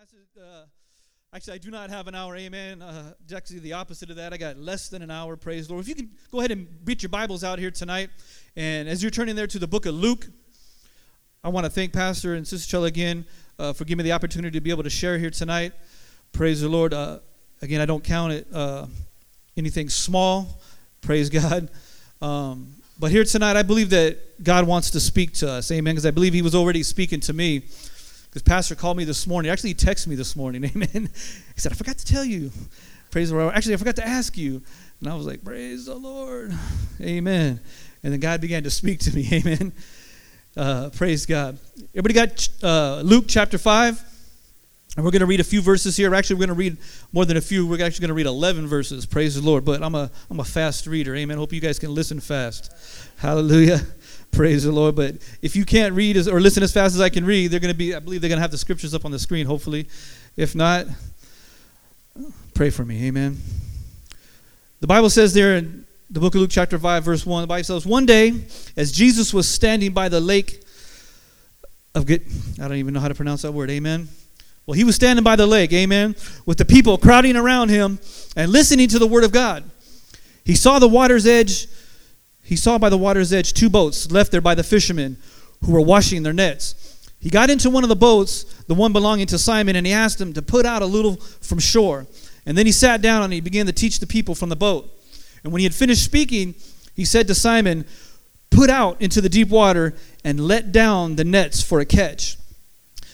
passage. Uh, actually, I do not have an hour. Amen. Uh, actually, the opposite of that. I got less than an hour. Praise the Lord. If you can go ahead and beat your Bibles out here tonight, and as you're turning there to the book of Luke, I want to thank Pastor and Sister Chella again uh, for giving me the opportunity to be able to share here tonight. Praise the Lord. Uh, again, I don't count it uh, anything small. Praise God. Um, but here tonight, I believe that God wants to speak to us. Amen. Because I believe He was already speaking to me because Pastor called me this morning. Actually, he texted me this morning. Amen. He said, I forgot to tell you. Praise the Lord. Actually, I forgot to ask you. And I was like, Praise the Lord. Amen. And then God began to speak to me. Amen. Uh, praise God. Everybody got uh, Luke chapter 5? And we're going to read a few verses here. Actually, we're going to read more than a few. We're actually going to read 11 verses. Praise the Lord. But I'm a, I'm a fast reader. Amen. Hope you guys can listen fast. Hallelujah. Praise the Lord. But if you can't read as, or listen as fast as I can read, they're going to be, I believe they're going to have the scriptures up on the screen, hopefully. If not, pray for me. Amen. The Bible says there in the book of Luke, chapter 5, verse 1, the Bible says, One day, as Jesus was standing by the lake of Get, I don't even know how to pronounce that word. Amen. Well, he was standing by the lake, amen, with the people crowding around him and listening to the word of God. He saw the water's edge he saw by the water's edge two boats left there by the fishermen who were washing their nets. He got into one of the boats, the one belonging to Simon, and he asked him to put out a little from shore. And then he sat down and he began to teach the people from the boat. And when he had finished speaking, he said to Simon, Put out into the deep water and let down the nets for a catch.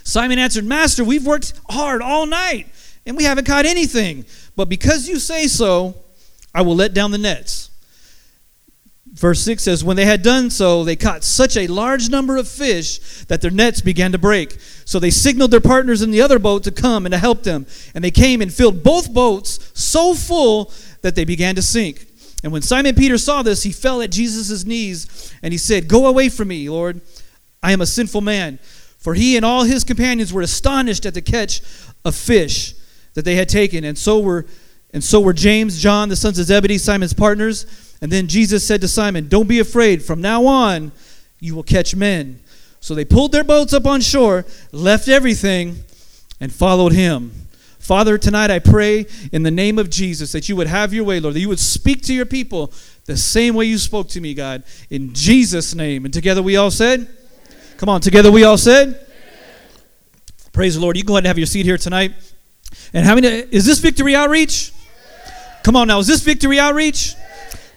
Simon answered, Master, we've worked hard all night and we haven't caught anything. But because you say so, I will let down the nets. Verse 6 says, When they had done so, they caught such a large number of fish that their nets began to break. So they signaled their partners in the other boat to come and to help them. And they came and filled both boats so full that they began to sink. And when Simon Peter saw this, he fell at Jesus' knees and he said, Go away from me, Lord. I am a sinful man. For he and all his companions were astonished at the catch of fish that they had taken. And so were, and so were James, John, the sons of Zebedee, Simon's partners. And then Jesus said to Simon, Don't be afraid. From now on, you will catch men. So they pulled their boats up on shore, left everything, and followed him. Father, tonight I pray in the name of Jesus that you would have your way, Lord, that you would speak to your people the same way you spoke to me, God, in Jesus' name. And together we all said, Come on, together we all said, Praise the Lord. You go ahead and have your seat here tonight. And how many, is this Victory Outreach? Come on now, is this Victory Outreach?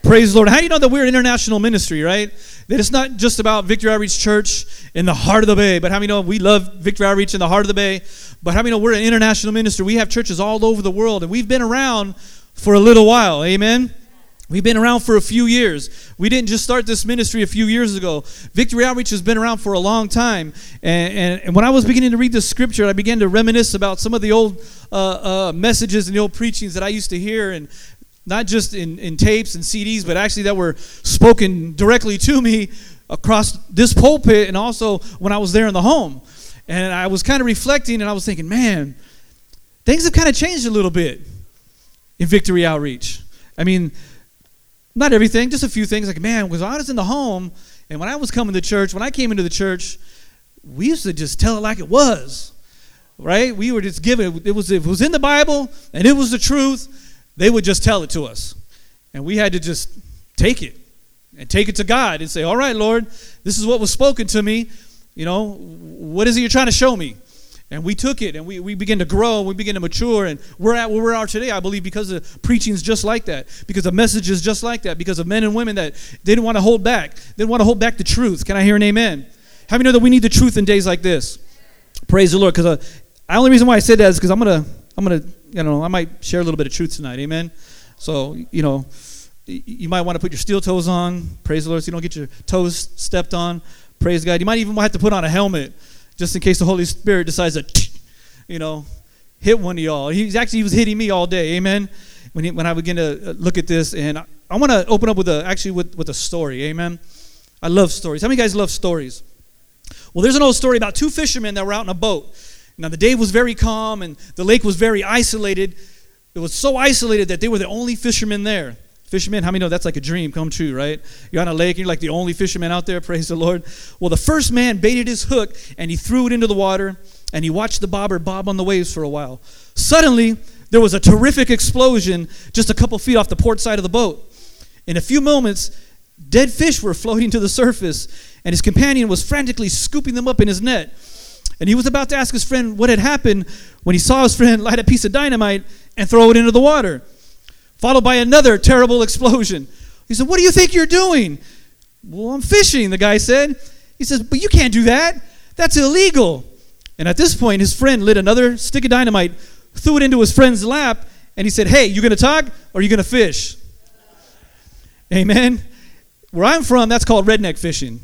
Praise the Lord. How do you know that we're an international ministry, right? That it's not just about Victory Outreach Church in the heart of the Bay, but how many know we love Victory Outreach in the heart of the Bay? But how many know we're an international ministry? We have churches all over the world, and we've been around for a little while. Amen? We've been around for a few years. We didn't just start this ministry a few years ago. Victory Outreach has been around for a long time. And, and, and when I was beginning to read the scripture, I began to reminisce about some of the old uh, uh, messages and the old preachings that I used to hear. And not just in, in tapes and CDs, but actually that were spoken directly to me across this pulpit and also when I was there in the home. And I was kind of reflecting and I was thinking, man, things have kind of changed a little bit in Victory Outreach. I mean, not everything, just a few things. Like, man, when I was in the home and when I was coming to church, when I came into the church, we used to just tell it like it was, right? We were just giving it was it was in the Bible and it was the truth they would just tell it to us. And we had to just take it and take it to God and say, All right, Lord, this is what was spoken to me. You know, what is it you're trying to show me? And we took it and we, we began to grow and we began to mature. And we're at where we are today, I believe, because of preachings just like that, because the message is just like that, because of men and women that didn't want to hold back. They didn't want to hold back the truth. Can I hear an amen? How many know that we need the truth in days like this? Praise the Lord. Because uh, the only reason why I said that is because I'm going to I'm going to, you know, I might share a little bit of truth tonight. Amen. So, you know, you might want to put your steel toes on. Praise the Lord so you don't get your toes stepped on. Praise God. You might even have to put on a helmet just in case the Holy Spirit decides to, you know, hit one of y'all. He's actually he was hitting me all day. Amen. When, he, when I begin to uh, look at this, and I, I want to open up with a actually with, with a story. Amen. I love stories. How many guys love stories? Well, there's an old story about two fishermen that were out in a boat now, the day was very calm and the lake was very isolated. It was so isolated that they were the only fishermen there. Fishermen, how many know that's like a dream come true, right? You're on a lake and you're like the only fisherman out there, praise the Lord. Well, the first man baited his hook and he threw it into the water and he watched the bobber bob on the waves for a while. Suddenly, there was a terrific explosion just a couple feet off the port side of the boat. In a few moments, dead fish were floating to the surface, and his companion was frantically scooping them up in his net. And he was about to ask his friend what had happened when he saw his friend light a piece of dynamite and throw it into the water, followed by another terrible explosion. He said, What do you think you're doing? Well, I'm fishing, the guy said. He says, But you can't do that. That's illegal. And at this point, his friend lit another stick of dynamite, threw it into his friend's lap, and he said, Hey, you to talk or you to fish? Amen. Where I'm from, that's called redneck fishing.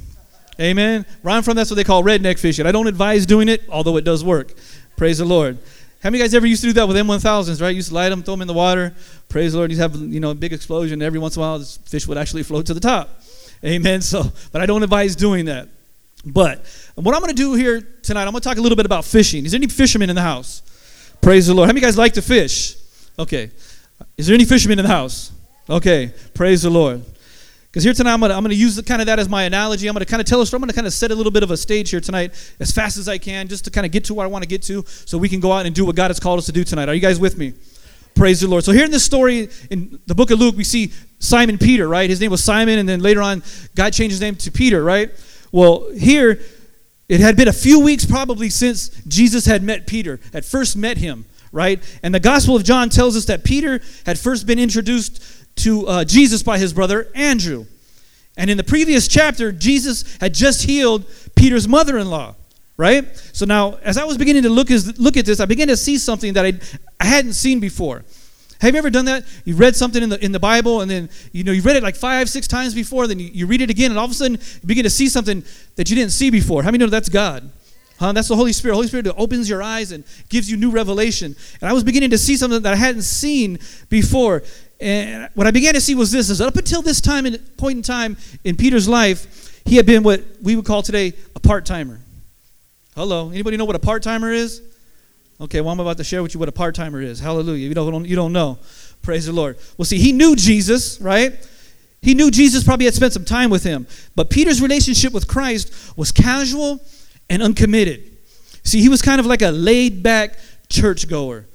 Amen. I'm from, that's what they call redneck fishing. I don't advise doing it, although it does work. Praise the Lord. How many guys ever used to do that with M1000s, right? You used to light them, throw them in the water. Praise the Lord. You have, you know, a big explosion. Every once in a while, this fish would actually float to the top. Amen. So, but I don't advise doing that. But what I'm going to do here tonight, I'm going to talk a little bit about fishing. Is there any fishermen in the house? Praise the Lord. How many guys like to fish? Okay. Is there any fishermen in the house? Okay. Praise the Lord. Because here tonight, I'm going to I'm gonna use kind of that as my analogy. I'm going to kind of tell a story. I'm going to kind of set a little bit of a stage here tonight as fast as I can, just to kind of get to where I want to get to so we can go out and do what God has called us to do tonight. Are you guys with me? Praise the Lord. So here in this story, in the book of Luke, we see Simon Peter, right? His name was Simon, and then later on, God changed his name to Peter, right? Well, here, it had been a few weeks probably since Jesus had met Peter, had first met him, right? And the Gospel of John tells us that Peter had first been introduced to uh, Jesus by his brother Andrew. And in the previous chapter, Jesus had just healed Peter's mother in law, right? So now, as I was beginning to look, look at this, I began to see something that I, I hadn't seen before. Have you ever done that? You read something in the, in the Bible, and then you know you read it like five, six times before, then you, you read it again, and all of a sudden you begin to see something that you didn't see before. How many know that's God? Huh? That's the Holy Spirit. Holy Spirit opens your eyes and gives you new revelation. And I was beginning to see something that I hadn't seen before. And what I began to see was this: is up until this time, in, point in time in Peter's life, he had been what we would call today a part timer. Hello, anybody know what a part timer is? Okay, well I'm about to share with you what a part timer is. Hallelujah! You don't you don't know. Praise the Lord. Well, see, he knew Jesus, right? He knew Jesus probably had spent some time with him, but Peter's relationship with Christ was casual and uncommitted. See, he was kind of like a laid back churchgoer.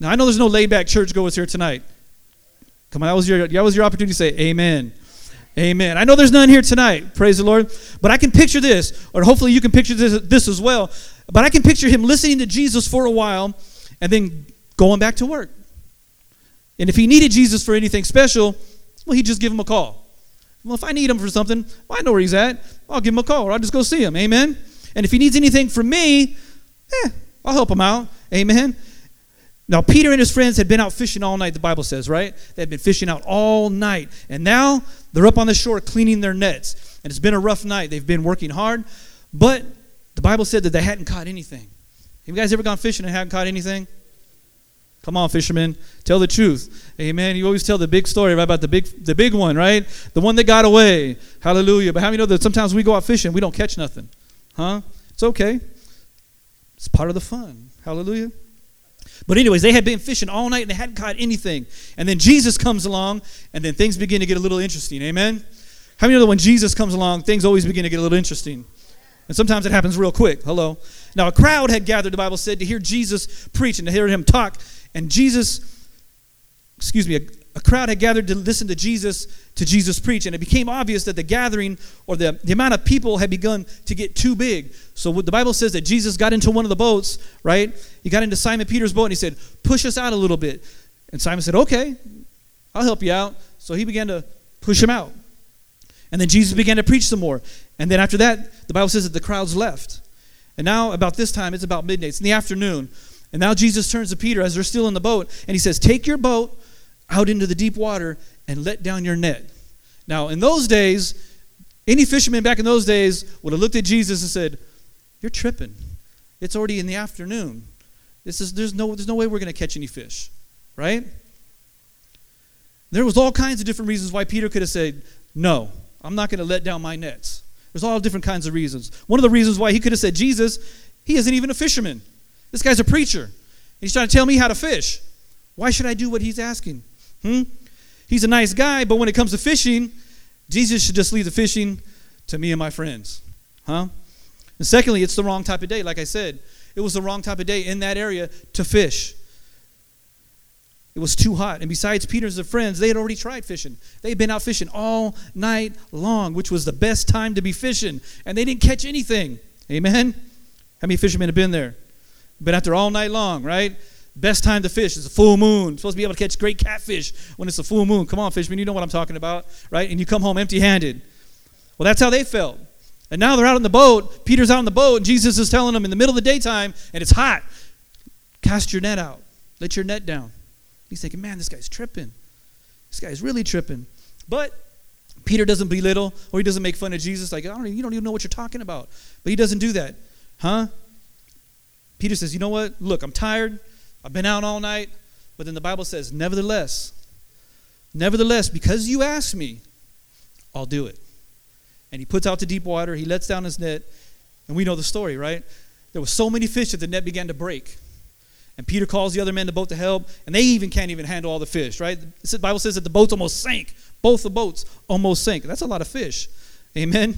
Now, I know there's no laid back churchgoers here tonight. Come on, that was your that was your opportunity to say amen. Amen. I know there's none here tonight. Praise the Lord. But I can picture this, or hopefully you can picture this, this as well. But I can picture him listening to Jesus for a while and then going back to work. And if he needed Jesus for anything special, well, he'd just give him a call. Well, if I need him for something, well, I know where he's at. I'll give him a call, or I'll just go see him. Amen. And if he needs anything from me, eh, I'll help him out. Amen. Now, Peter and his friends had been out fishing all night, the Bible says, right? They had been fishing out all night. And now they're up on the shore cleaning their nets. And it's been a rough night. They've been working hard. But the Bible said that they hadn't caught anything. Have you guys ever gone fishing and haven't caught anything? Come on, fishermen. Tell the truth. Amen. You always tell the big story right, about the big, the big one, right? The one that got away. Hallelujah. But how many know that sometimes we go out fishing, we don't catch nothing? Huh? It's okay. It's part of the fun. Hallelujah. But, anyways, they had been fishing all night and they hadn't caught anything. And then Jesus comes along, and then things begin to get a little interesting. Amen? How many know that when Jesus comes along, things always begin to get a little interesting? And sometimes it happens real quick. Hello. Now, a crowd had gathered, the Bible said, to hear Jesus preach and to hear him talk. And Jesus, excuse me, a, crowd had gathered to listen to Jesus to Jesus preach. And it became obvious that the gathering or the, the amount of people had begun to get too big. So the Bible says that Jesus got into one of the boats, right? He got into Simon Peter's boat and he said, Push us out a little bit. And Simon said, Okay, I'll help you out. So he began to push him out. And then Jesus began to preach some more. And then after that, the Bible says that the crowds left. And now, about this time, it's about midnight. It's in the afternoon. And now Jesus turns to Peter as they're still in the boat, and he says, Take your boat out into the deep water and let down your net. Now, in those days, any fisherman back in those days would have looked at Jesus and said, You're tripping. It's already in the afternoon. This is, there's, no, there's no way we're going to catch any fish, right? There was all kinds of different reasons why Peter could have said, No, I'm not going to let down my nets. There's all different kinds of reasons. One of the reasons why he could have said, Jesus, he isn't even a fisherman. This guy's a preacher. He's trying to tell me how to fish. Why should I do what he's asking? Hmm? He's a nice guy, but when it comes to fishing, Jesus should just leave the fishing to me and my friends. Huh? And secondly, it's the wrong type of day, like I said. it was the wrong type of day in that area to fish. It was too hot. And besides Peter's and friends, they had already tried fishing. They had been out fishing all night long, which was the best time to be fishing. And they didn't catch anything. Amen? How many fishermen have been there? Been out there all night long, right? Best time to fish is a full moon. supposed to be able to catch great catfish when it's a full moon. Come on, fishermen, you know what I'm talking about, right? And you come home empty handed. Well, that's how they felt. And now they're out on the boat. Peter's out on the boat, and Jesus is telling them in the middle of the daytime, and it's hot. Cast your net out. Let your net down. He's thinking, man, this guy's tripping. This guy's really tripping. But Peter doesn't belittle or he doesn't make fun of Jesus, like, I don't, you don't even know what you're talking about. But he doesn't do that. Huh? Peter says, you know what? Look, I'm tired. I've been out all night. But then the Bible says, nevertheless, nevertheless, because you asked me, I'll do it. And he puts out to deep water. He lets down his net. And we know the story, right? There were so many fish that the net began to break. And Peter calls the other men the boat to help, and they even can't even handle all the fish, right? The Bible says that the boats almost sank. Both the boats almost sank. That's a lot of fish. Amen.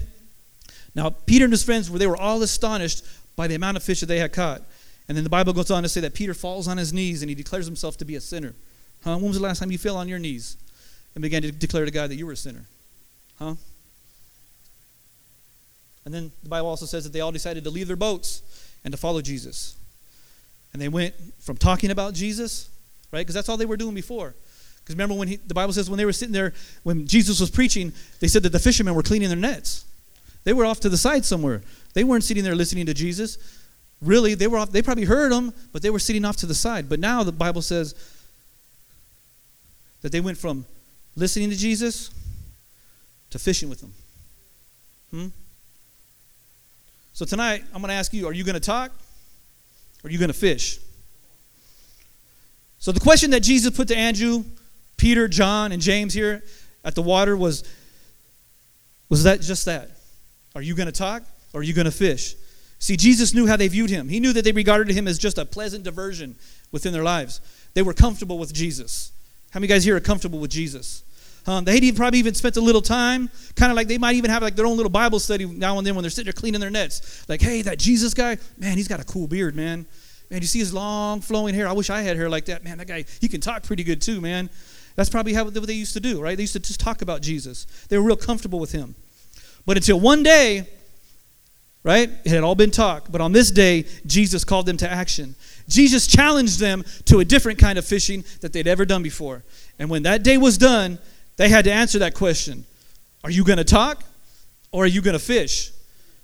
Now, Peter and his friends were they were all astonished by the amount of fish that they had caught. And then the Bible goes on to say that Peter falls on his knees and he declares himself to be a sinner. Huh? When was the last time you fell on your knees and began to declare to God that you were a sinner? Huh? And then the Bible also says that they all decided to leave their boats and to follow Jesus. And they went from talking about Jesus, right? Because that's all they were doing before. Because remember when he, the Bible says when they were sitting there, when Jesus was preaching, they said that the fishermen were cleaning their nets. They were off to the side somewhere. They weren't sitting there listening to Jesus. Really, they were off, they probably heard him, but they were sitting off to the side. But now the Bible says that they went from listening to Jesus to fishing with him. Hmm? So tonight, I'm going to ask you are you going to talk or are you going to fish? So the question that Jesus put to Andrew, Peter, John, and James here at the water was was that just that? Are you going to talk or are you going to fish? See, Jesus knew how they viewed him. He knew that they regarded him as just a pleasant diversion within their lives. They were comfortable with Jesus. How many guys here are comfortable with Jesus? Um, they probably even spent a little time, kind of like they might even have like their own little Bible study now and then when they're sitting there cleaning their nets. Like, hey, that Jesus guy, man, he's got a cool beard, man. Man, you see his long flowing hair. I wish I had hair like that. Man, that guy, he can talk pretty good too, man. That's probably how what they used to do, right? They used to just talk about Jesus. They were real comfortable with him. But until one day, right, it had all been talk. But on this day, Jesus called them to action. Jesus challenged them to a different kind of fishing that they'd ever done before. And when that day was done, they had to answer that question Are you going to talk or are you going to fish?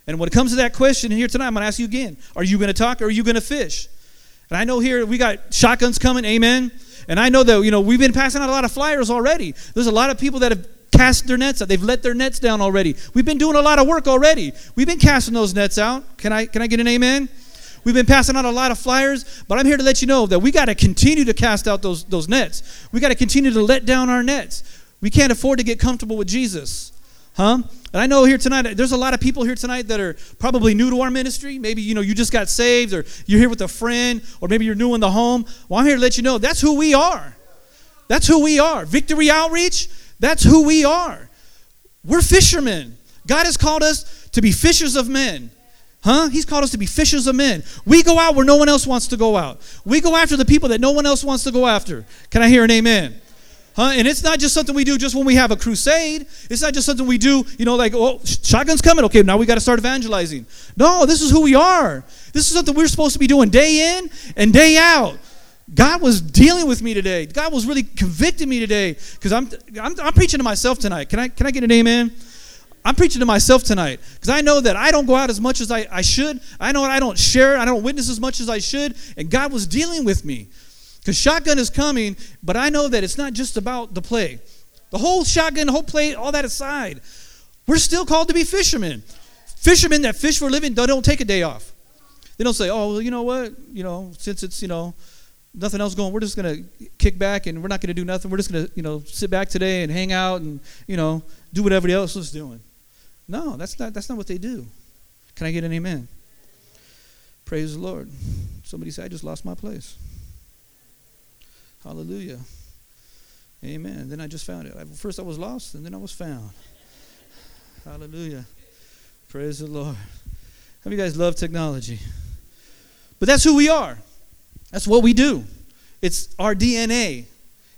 And when it comes to that question here tonight, I'm going to ask you again Are you going to talk or are you going to fish? And I know here we got shotguns coming, amen. And I know that, you know, we've been passing out a lot of flyers already. There's a lot of people that have cast their nets out. They've let their nets down already. We've been doing a lot of work already. We've been casting those nets out. Can I can I get an amen? We've been passing out a lot of flyers, but I'm here to let you know that we got to continue to cast out those, those nets. We got to continue to let down our nets. We can't afford to get comfortable with Jesus. Huh? And I know here tonight, there's a lot of people here tonight that are probably new to our ministry. Maybe, you know, you just got saved or you're here with a friend or maybe you're new in the home. Well, I'm here to let you know that's who we are. That's who we are. Victory Outreach, that's who we are. We're fishermen. God has called us to be fishers of men. Huh? He's called us to be fishers of men. We go out where no one else wants to go out. We go after the people that no one else wants to go after. Can I hear an amen? Huh? And it's not just something we do just when we have a crusade. It's not just something we do, you know, like, oh, shotgun's coming. Okay, now we got to start evangelizing. No, this is who we are. This is something we're supposed to be doing day in and day out. God was dealing with me today. God was really convicting me today because I'm, I'm, I'm preaching to myself tonight. Can I, can I get an amen? I'm preaching to myself tonight because I know that I don't go out as much as I, I should. I know I don't share, I don't witness as much as I should. And God was dealing with me. Because shotgun is coming, but I know that it's not just about the play. The whole shotgun, the whole play, all that aside, we're still called to be fishermen. Fishermen that fish for a living, they don't take a day off. They don't say, oh, well, you know what? You know, since it's, you know, nothing else going, we're just to kick back and we're not to do nothing. We're just to, you know, sit back today and hang out and, you know, do what everybody else is doing. No, that's not, that's not what they do. Can I get an amen? Praise the Lord. Somebody say, I just lost my place. Hallelujah. Amen. Then I just found it. First I was lost, and then I was found. Hallelujah. Praise the Lord. How many guys love technology? But that's who we are. That's what we do. It's our DNA.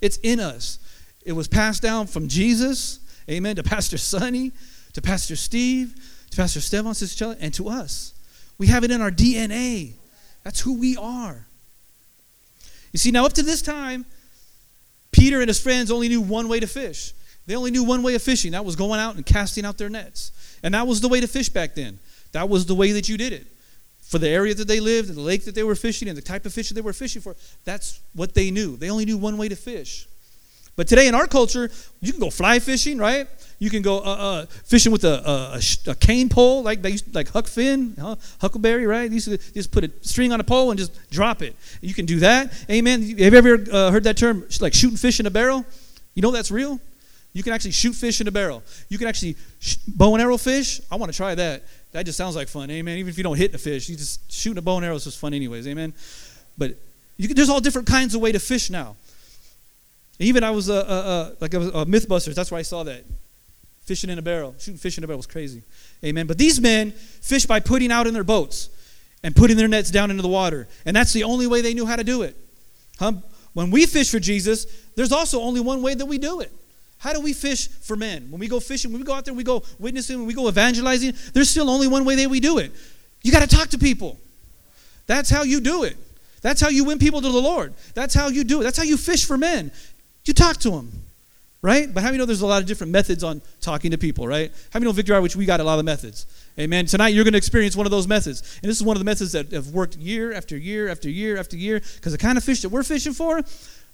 It's in us. It was passed down from Jesus, amen, to Pastor Sonny, to Pastor Steve, to Pastor Chella, and to us. We have it in our DNA. That's who we are. You see, now up to this time, Peter and his friends only knew one way to fish. They only knew one way of fishing. That was going out and casting out their nets. And that was the way to fish back then. That was the way that you did it. For the area that they lived, and the lake that they were fishing, and the type of fish that they were fishing for, that's what they knew. They only knew one way to fish. But today in our culture, you can go fly fishing, right? You can go uh, uh, fishing with a, a, a, cane pole, like they used, like Huck Finn, huh? Huckleberry, right? You used to just put a string on a pole and just drop it. You can do that. Amen. Have you ever uh, heard that term, like shooting fish in a barrel? You know that's real. You can actually shoot fish in a barrel. You can actually sh- bow and arrow fish. I want to try that. That just sounds like fun. Amen. Even if you don't hit the fish, you just shooting a bow and arrow is just fun, anyways. Amen. But can, there's all different kinds of way to fish now. Even I was a, like a, a MythBusters. That's where I saw that fishing in a barrel, shooting fish in a barrel was crazy. Amen. But these men fish by putting out in their boats and putting their nets down into the water, and that's the only way they knew how to do it. Huh? When we fish for Jesus, there's also only one way that we do it. How do we fish for men? When we go fishing, when we go out there, we go witnessing, when we go evangelizing, there's still only one way that we do it. You got to talk to people. That's how you do it. That's how you win people to the Lord. That's how you do it. That's how you fish for men. You talk to them, right? But how many know there's a lot of different methods on talking to people, right? How many know Victory which we got a lot of methods. Amen. Tonight you're going to experience one of those methods. And this is one of the methods that have worked year after year after year after year. Because the kind of fish that we're fishing for,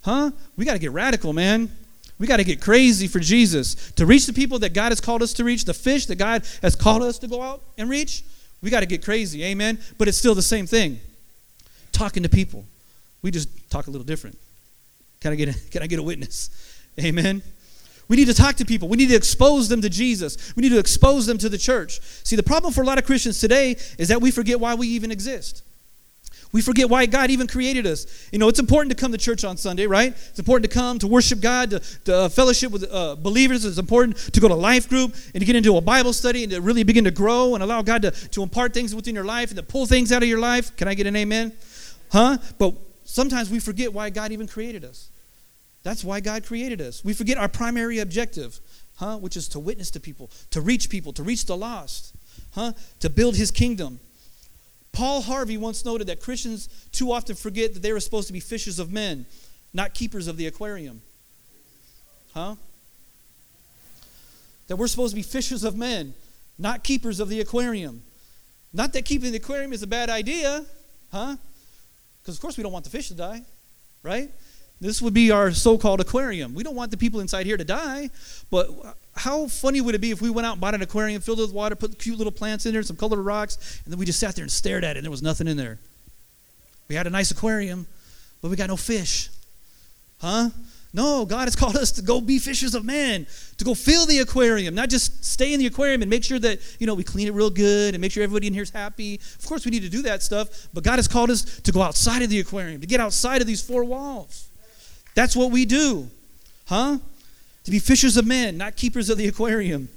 huh? We got to get radical, man. We got to get crazy for Jesus. To reach the people that God has called us to reach, the fish that God has called us to go out and reach, we got to get crazy. Amen. But it's still the same thing. Talking to people. We just talk a little different. Can I get a, can I get a witness? Amen. We need to talk to people. We need to expose them to Jesus. We need to expose them to the church. See, the problem for a lot of Christians today is that we forget why we even exist. We forget why God even created us. You know, it's important to come to church on Sunday, right? It's important to come to worship God, to, to uh, fellowship with uh, believers. It's important to go to life group and to get into a Bible study and to really begin to grow and allow God to, to impart things within your life and to pull things out of your life. Can I get an amen? Huh? But sometimes we forget why God even created us. That's why God created us. We forget our primary objective, huh? Which is to witness to people, to reach people, to reach the lost, huh? To build his kingdom. Paul Harvey once noted that Christians too often forget that they were supposed to be fishers of men, not keepers of the aquarium. Huh? That we're supposed to be fishers of men, not keepers of the aquarium. Not that keeping the aquarium is a bad idea, huh? Because, of course, we don't want the fish to die, right? This would be our so called aquarium. We don't want the people inside here to die, but how funny would it be if we went out and bought an aquarium, filled with water, put cute little plants in there, some colored rocks, and then we just sat there and stared at it and there was nothing in there? We had a nice aquarium, but we got no fish. Huh? No, God has called us to go be fishers of men, to go fill the aquarium, not just stay in the aquarium and make sure that, you know, we clean it real good and make sure everybody in here is happy. Of course, we need to do that stuff, but God has called us to go outside of the aquarium, to get outside of these four walls. That's what we do. Huh? To be fishers of men, not keepers of the aquarium.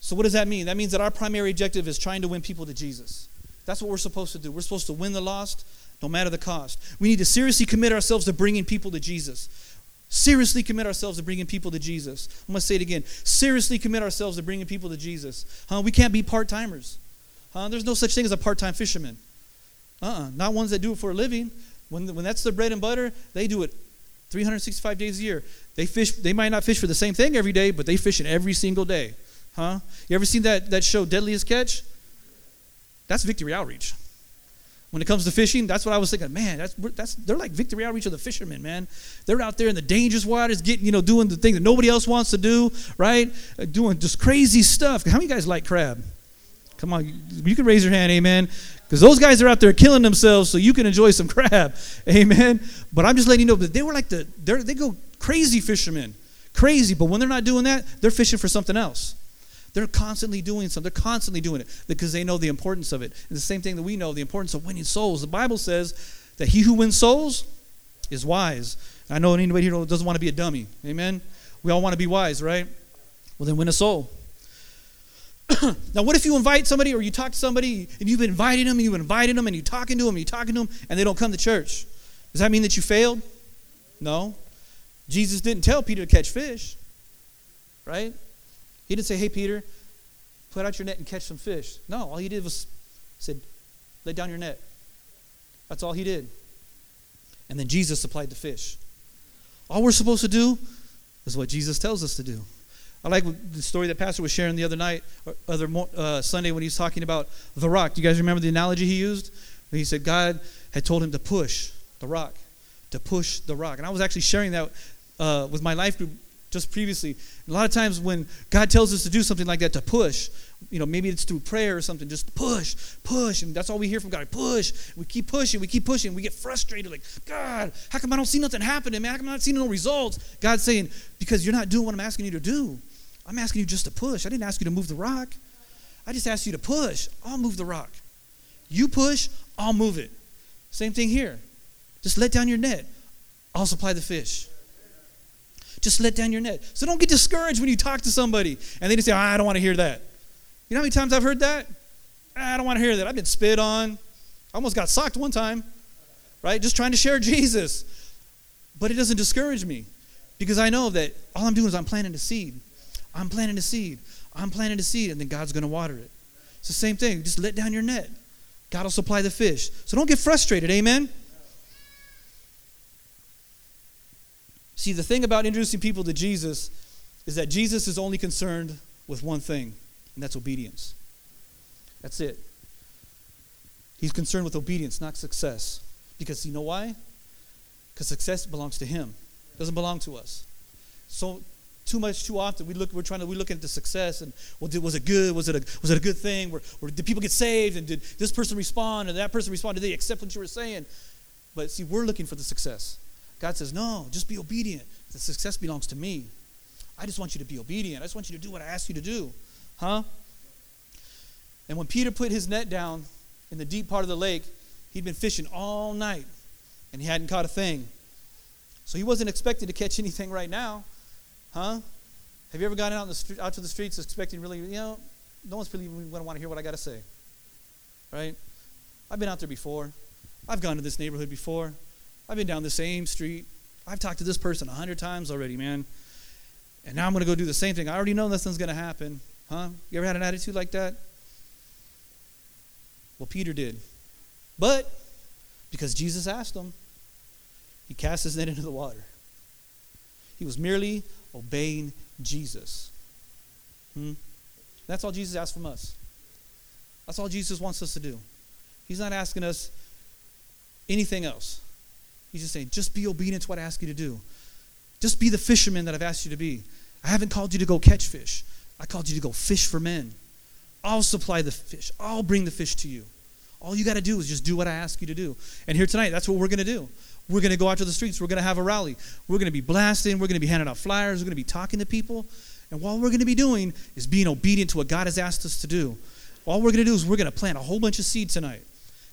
So, what does that mean? That means that our primary objective is trying to win people to Jesus. That's what we're supposed to do. We're supposed to win the lost, no matter the cost. We need to seriously commit ourselves to bringing people to Jesus. Seriously commit ourselves to bringing people to Jesus. I'm going to say it again. Seriously commit ourselves to bringing people to Jesus. Huh? We can't be part timers. Huh? There's no such thing as a part time fisherman. Uh uh-uh. Not ones that do it for a living. When, when that's their bread and butter, they do it 365 days a year. They fish, they might not fish for the same thing every day, but they fish in every single day. Huh? You ever seen that, that show, Deadliest Catch? That's Victory Outreach. When it comes to fishing, that's what I was thinking. Man, that's, that's they're like Victory Outreach of the fishermen, man. They're out there in the dangerous waters, getting you know doing the thing that nobody else wants to do, right? Uh, doing just crazy stuff. How many guys like crab? Come on, you, can raise your hand, amen. Because those guys are out there killing themselves so you can enjoy some crab. Amen. But I'm just letting you know that they were like the, they go crazy fishermen. Crazy. But when they're not doing that, they're fishing for something else. They're constantly doing something. They're constantly doing it because they know the importance of it. And the same thing that we know, the importance of winning souls. The Bible says that he who wins souls is wise. I know anybody here doesn't want to be a dummy. Amen. We all want to be wise, right? Well, then win a soul. now, what if you invite somebody or you talk to somebody and you've been inviting them and you've invited them and you're talking to them and you're talking to them and they don't come to church? Does that mean that you failed? No. Jesus didn't tell Peter to catch fish, right? He didn't say, hey, Peter, put out your net and catch some fish. No, all he did was said, lay down your net. That's all he did. And then Jesus supplied the fish. All we're supposed to do is what Jesus tells us to do. I like the story that Pastor was sharing the other night, other uh, Sunday when he was talking about the rock. Do you guys remember the analogy he used? He said God had told him to push the rock, to push the rock. And I was actually sharing that uh, with my life group just previously. A lot of times when God tells us to do something like that, to push, you know, maybe it's through prayer or something, just push, push. And that's all we hear from God push. We keep pushing, we keep pushing. We get frustrated, like, God, how come I don't see nothing happening, man? How come I'm not seeing no results? God's saying, because you're not doing what I'm asking you to do. I'm asking you just to push. I didn't ask you to move the rock. I just asked you to push. I'll move the rock. You push, I'll move it. Same thing here. Just let down your net. I'll supply the fish. Just let down your net. So don't get discouraged when you talk to somebody and they just say, oh, I don't want to hear that. You know how many times I've heard that? Ah, I don't want to hear that. I've been spit on. I almost got socked one time, right? Just trying to share Jesus. But it doesn't discourage me because I know that all I'm doing is I'm planting a seed. I'm planting a seed. I'm planting a seed, and then God's going to water it. It's the same thing. Just let down your net. God will supply the fish. So don't get frustrated. Amen? See, the thing about introducing people to Jesus is that Jesus is only concerned with one thing, and that's obedience. That's it. He's concerned with obedience, not success. Because you know why? Because success belongs to him. It doesn't belong to us. So too much too often. We look we're trying to we look at the success and well did, was it good? Was it a was it a good thing? Or, or did people get saved? And did this person respond and that person respond? Did they accept what you were saying? But see we're looking for the success. God says no just be obedient. The success belongs to me. I just want you to be obedient. I just want you to do what i ask you to do. Huh? And when peter put his net down in the deep part of the lake he'd been fishing all night and he hadn't caught a thing. So he wasn't expecting to catch anything right now Huh? Have you ever gone out, the out to the streets expecting really, you know, no one's really going to want to hear what I got to say. Right? I've been out there before. I've gone to this neighborhood before. I've been down the same street. I've talked to this person a hundred times already, man. And now I'm going to go do the same thing. I already know nothing's going to happen. Huh? You ever had an attitude like that? Well, Peter did. But because Jesus asked him, he cast his net into the water. He was merely obeying Jesus. Hmm? That's all Jesus asks from us. That's all Jesus wants us to do. He's not asking us anything else. He's just saying, just be obedient to what I ask you to do. Just be the fisherman that I've asked you to be. I haven't called you to go catch fish. I called you to go fish for men. I'll supply the fish. I'll bring the fish to you. All you got to do is just do what I ask you to do. And here tonight, that's what we're going to do. We're going to go out to the streets. We're going to have a rally. We're going to be blasting. We're going to be handing out flyers. We're going to be talking to people. And what we're going to be doing is being obedient to what God has asked us to do. All we're going to do is we're going to plant a whole bunch of seed tonight.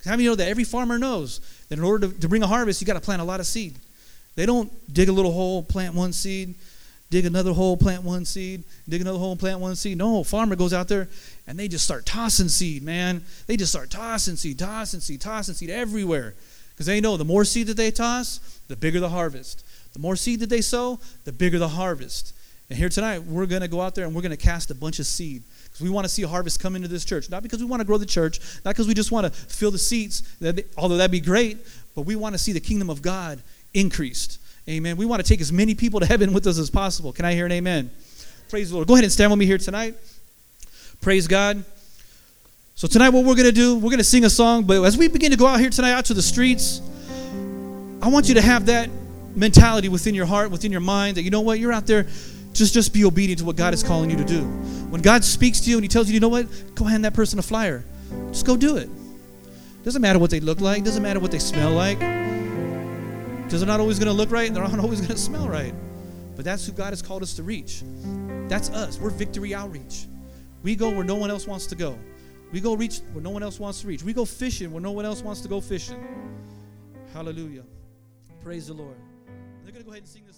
How many know that every farmer knows that in order to, to bring a harvest, you got to plant a lot of seed. They don't dig a little hole, plant one seed, dig another hole, plant one seed, dig another hole, plant one seed. No, farmer goes out there and they just start tossing seed, man. They just start tossing seed, tossing seed, tossing seed everywhere. Because they know the more seed that they toss, the bigger the harvest. The more seed that they sow, the bigger the harvest. And here tonight, we're going to go out there and we're going to cast a bunch of seed. Because we want to see a harvest come into this church. Not because we want to grow the church, not because we just want to fill the seats, although that'd be great, but we want to see the kingdom of God increased. Amen. We want to take as many people to heaven with us as possible. Can I hear an amen? Praise the Lord. Go ahead and stand with me here tonight. Praise God. So tonight, what we're going to do, we're going to sing a song. But as we begin to go out here tonight, out to the streets, I want you to have that mentality within your heart, within your mind, that you know what, you're out there. Just, just be obedient to what God is calling you to do. When God speaks to you and He tells you, you know what, go hand that person a flyer. Just go do it. Doesn't matter what they look like. Doesn't matter what they smell like. Because they're not always going to look right. And they're not always going to smell right. But that's who God has called us to reach. That's us. We're Victory Outreach. We go where no one else wants to go. We go reach where no one else wants to reach. We go fishing where no one else wants to go fishing. Hallelujah. Praise the Lord. They're going to go ahead and sing this.